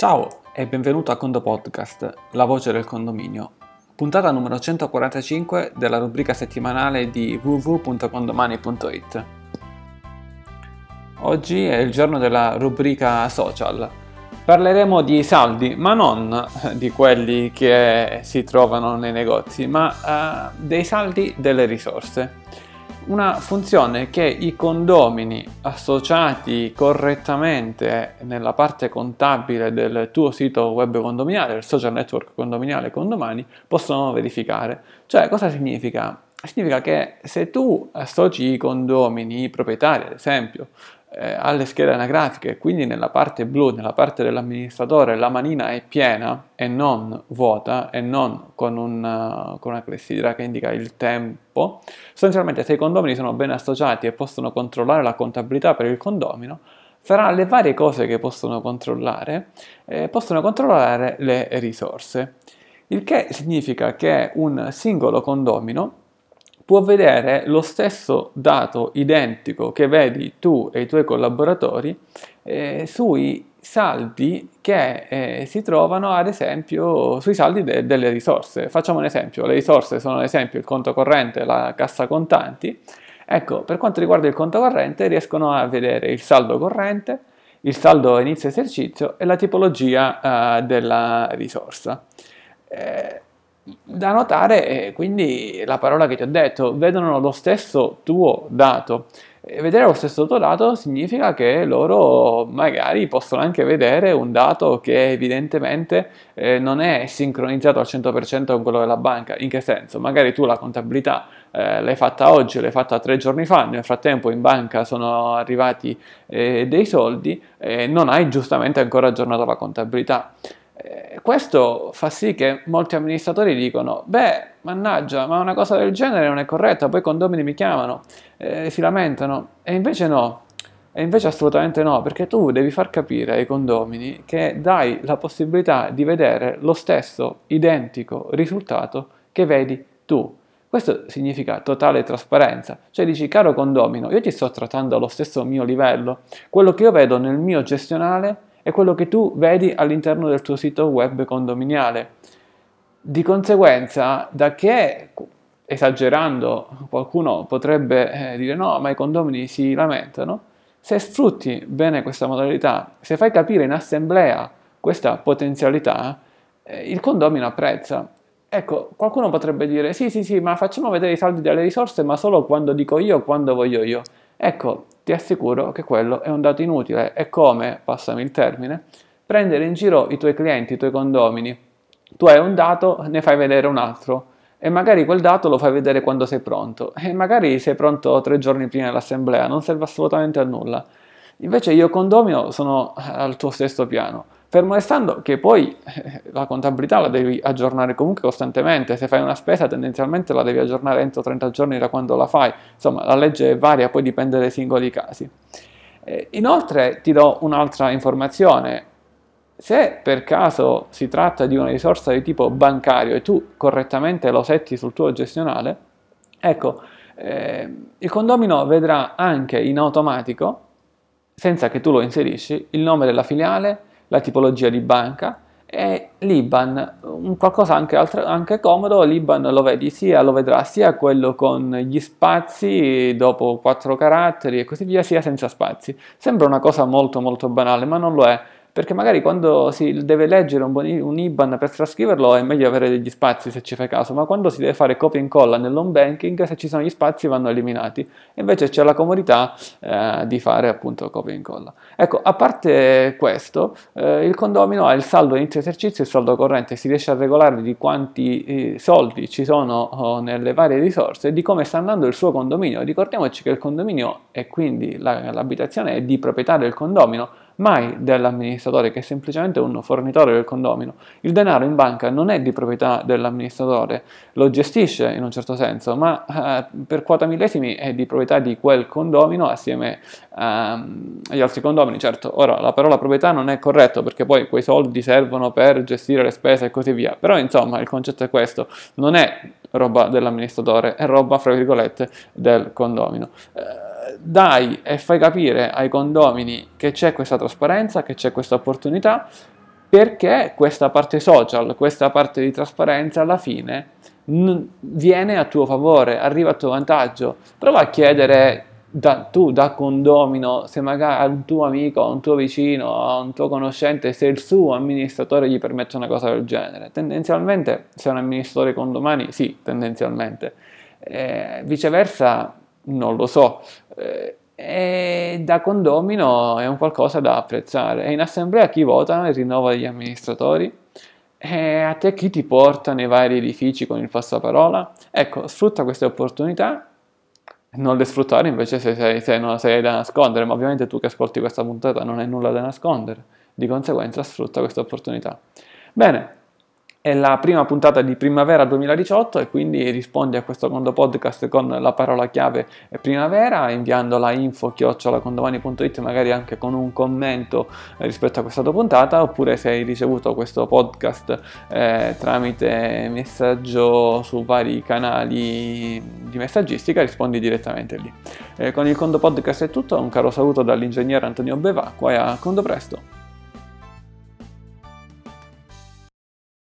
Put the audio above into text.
Ciao e benvenuto a Condo Podcast, la voce del condominio, puntata numero 145 della rubrica settimanale di www.condomani.it. Oggi è il giorno della rubrica social. Parleremo di saldi, ma non di quelli che si trovano nei negozi, ma uh, dei saldi delle risorse una funzione che i condomini associati correttamente nella parte contabile del tuo sito web condominiale, il social network condominiale Condomani, possono verificare. Cioè, cosa significa? Significa che se tu associ i condomini, i proprietari ad esempio, eh, alle schede anagrafiche, quindi nella parte blu, nella parte dell'amministratore, la manina è piena e non vuota e non con, un, con una clessidra che indica il tempo, sostanzialmente se i condomini sono ben associati e possono controllare la contabilità per il condomino, fra le varie cose che possono controllare, eh, possono controllare le risorse. Il che significa che un singolo condomino può vedere lo stesso dato identico che vedi tu e i tuoi collaboratori eh, sui saldi che eh, si trovano ad esempio sui saldi de- delle risorse. Facciamo un esempio, le risorse sono ad esempio il conto corrente, la cassa contanti. Ecco, per quanto riguarda il conto corrente riescono a vedere il saldo corrente, il saldo inizio esercizio e la tipologia eh, della risorsa. Eh, da notare è quindi la parola che ti ho detto, vedono lo stesso tuo dato. E vedere lo stesso tuo dato significa che loro magari possono anche vedere un dato che evidentemente eh, non è sincronizzato al 100% con quello della banca. In che senso? Magari tu la contabilità eh, l'hai fatta oggi, l'hai fatta tre giorni fa, nel frattempo in banca sono arrivati eh, dei soldi e non hai giustamente ancora aggiornato la contabilità. Questo fa sì che molti amministratori dicono, beh, mannaggia, ma una cosa del genere non è corretta, poi i condomini mi chiamano, eh, si lamentano, e invece no, e invece assolutamente no, perché tu devi far capire ai condomini che dai la possibilità di vedere lo stesso identico risultato che vedi tu. Questo significa totale trasparenza, cioè dici caro condomino, io ti sto trattando allo stesso mio livello, quello che io vedo nel mio gestionale è quello che tu vedi all'interno del tuo sito web condominiale. Di conseguenza, da che esagerando qualcuno potrebbe eh, dire no, ma i condomini si lamentano, se sfrutti bene questa modalità, se fai capire in assemblea questa potenzialità, eh, il condomino apprezza. Ecco, qualcuno potrebbe dire sì, sì, sì, ma facciamo vedere i saldi delle risorse, ma solo quando dico io, quando voglio io. Ecco, ti assicuro che quello è un dato inutile. È come, passami il termine, prendere in giro i tuoi clienti, i tuoi condomini. Tu hai un dato, ne fai vedere un altro e magari quel dato lo fai vedere quando sei pronto e magari sei pronto tre giorni prima dell'assemblea, non serve assolutamente a nulla. Invece io condomino sono al tuo stesso piano. Fermo restando che poi eh, la contabilità la devi aggiornare comunque costantemente, se fai una spesa tendenzialmente la devi aggiornare entro 30 giorni da quando la fai, insomma la legge varia, poi dipende dai singoli casi. Eh, inoltre ti do un'altra informazione, se per caso si tratta di una risorsa di tipo bancario e tu correttamente lo setti sul tuo gestionale, ecco, eh, il condomino vedrà anche in automatico, senza che tu lo inserisci, il nome della filiale, la tipologia di banca e l'IBAN, un qualcosa anche, altro, anche comodo, l'IBAN lo vedi sia, lo vedrà sia quello con gli spazi dopo quattro caratteri e così via, sia senza spazi. Sembra una cosa molto molto banale, ma non lo è perché magari quando si deve leggere un, un, IBAN per trascriverlo è meglio avere degli spazi se ci fai caso, ma quando si deve fare copia e incolla nell'home banking, se ci sono gli spazi vanno eliminati. Invece c'è la comodità eh, di fare appunto copia e incolla. Ecco, a parte questo, eh, il condomino ha il saldo inizio esercizio e il saldo corrente, si riesce a regolare di quanti eh, soldi ci sono oh, nelle varie risorse e di come sta andando il suo condominio. Ricordiamoci che il condominio e quindi la, l'abitazione è di proprietà del condomino, mai dell'amministratore, che è semplicemente un fornitore del condomino. Il denaro in banca non è di proprietà dell'amministratore, lo gestisce in un certo senso, ma eh, per quota millesimi è di proprietà di quel condomino assieme ehm, agli altri condomini. Certo, ora la parola proprietà non è corretta perché poi quei soldi servono per gestire le spese e così via, però insomma il concetto è questo, non è roba dell'amministratore, è roba fra virgolette del condomino. Eh, dai e fai capire ai condomini che c'è questa trasparenza, che c'è questa opportunità perché questa parte social, questa parte di trasparenza alla fine n- viene a tuo favore, arriva a tuo vantaggio. Prova a chiedere da, tu da condomino, se magari a un tuo amico, a un tuo vicino, a un tuo conoscente, se il suo amministratore gli permette una cosa del genere. Tendenzialmente, se è un amministratore condomani, sì, tendenzialmente. Eh, viceversa, non lo so. Eh, e da condomino è un qualcosa da apprezzare. E in assemblea chi vota il rinnovo degli amministratori? E a te chi ti porta nei vari edifici con il passaparola? Ecco, sfrutta queste opportunità, non le sfruttare invece se, sei, se non sei da nascondere, ma ovviamente tu che ascolti questa puntata non hai nulla da nascondere, di conseguenza sfrutta queste opportunità. Bene, è la prima puntata di primavera 2018 e quindi rispondi a questo secondo podcast con la parola chiave primavera inviando la info chiocciolacondomani.it magari anche con un commento rispetto a questa tua puntata oppure se hai ricevuto questo podcast eh, tramite messaggio su vari canali di messaggistica rispondi direttamente lì. Eh, con il Condo Podcast è tutto, un caro saluto dall'ingegnere Antonio Beva, qua a Condo Presto.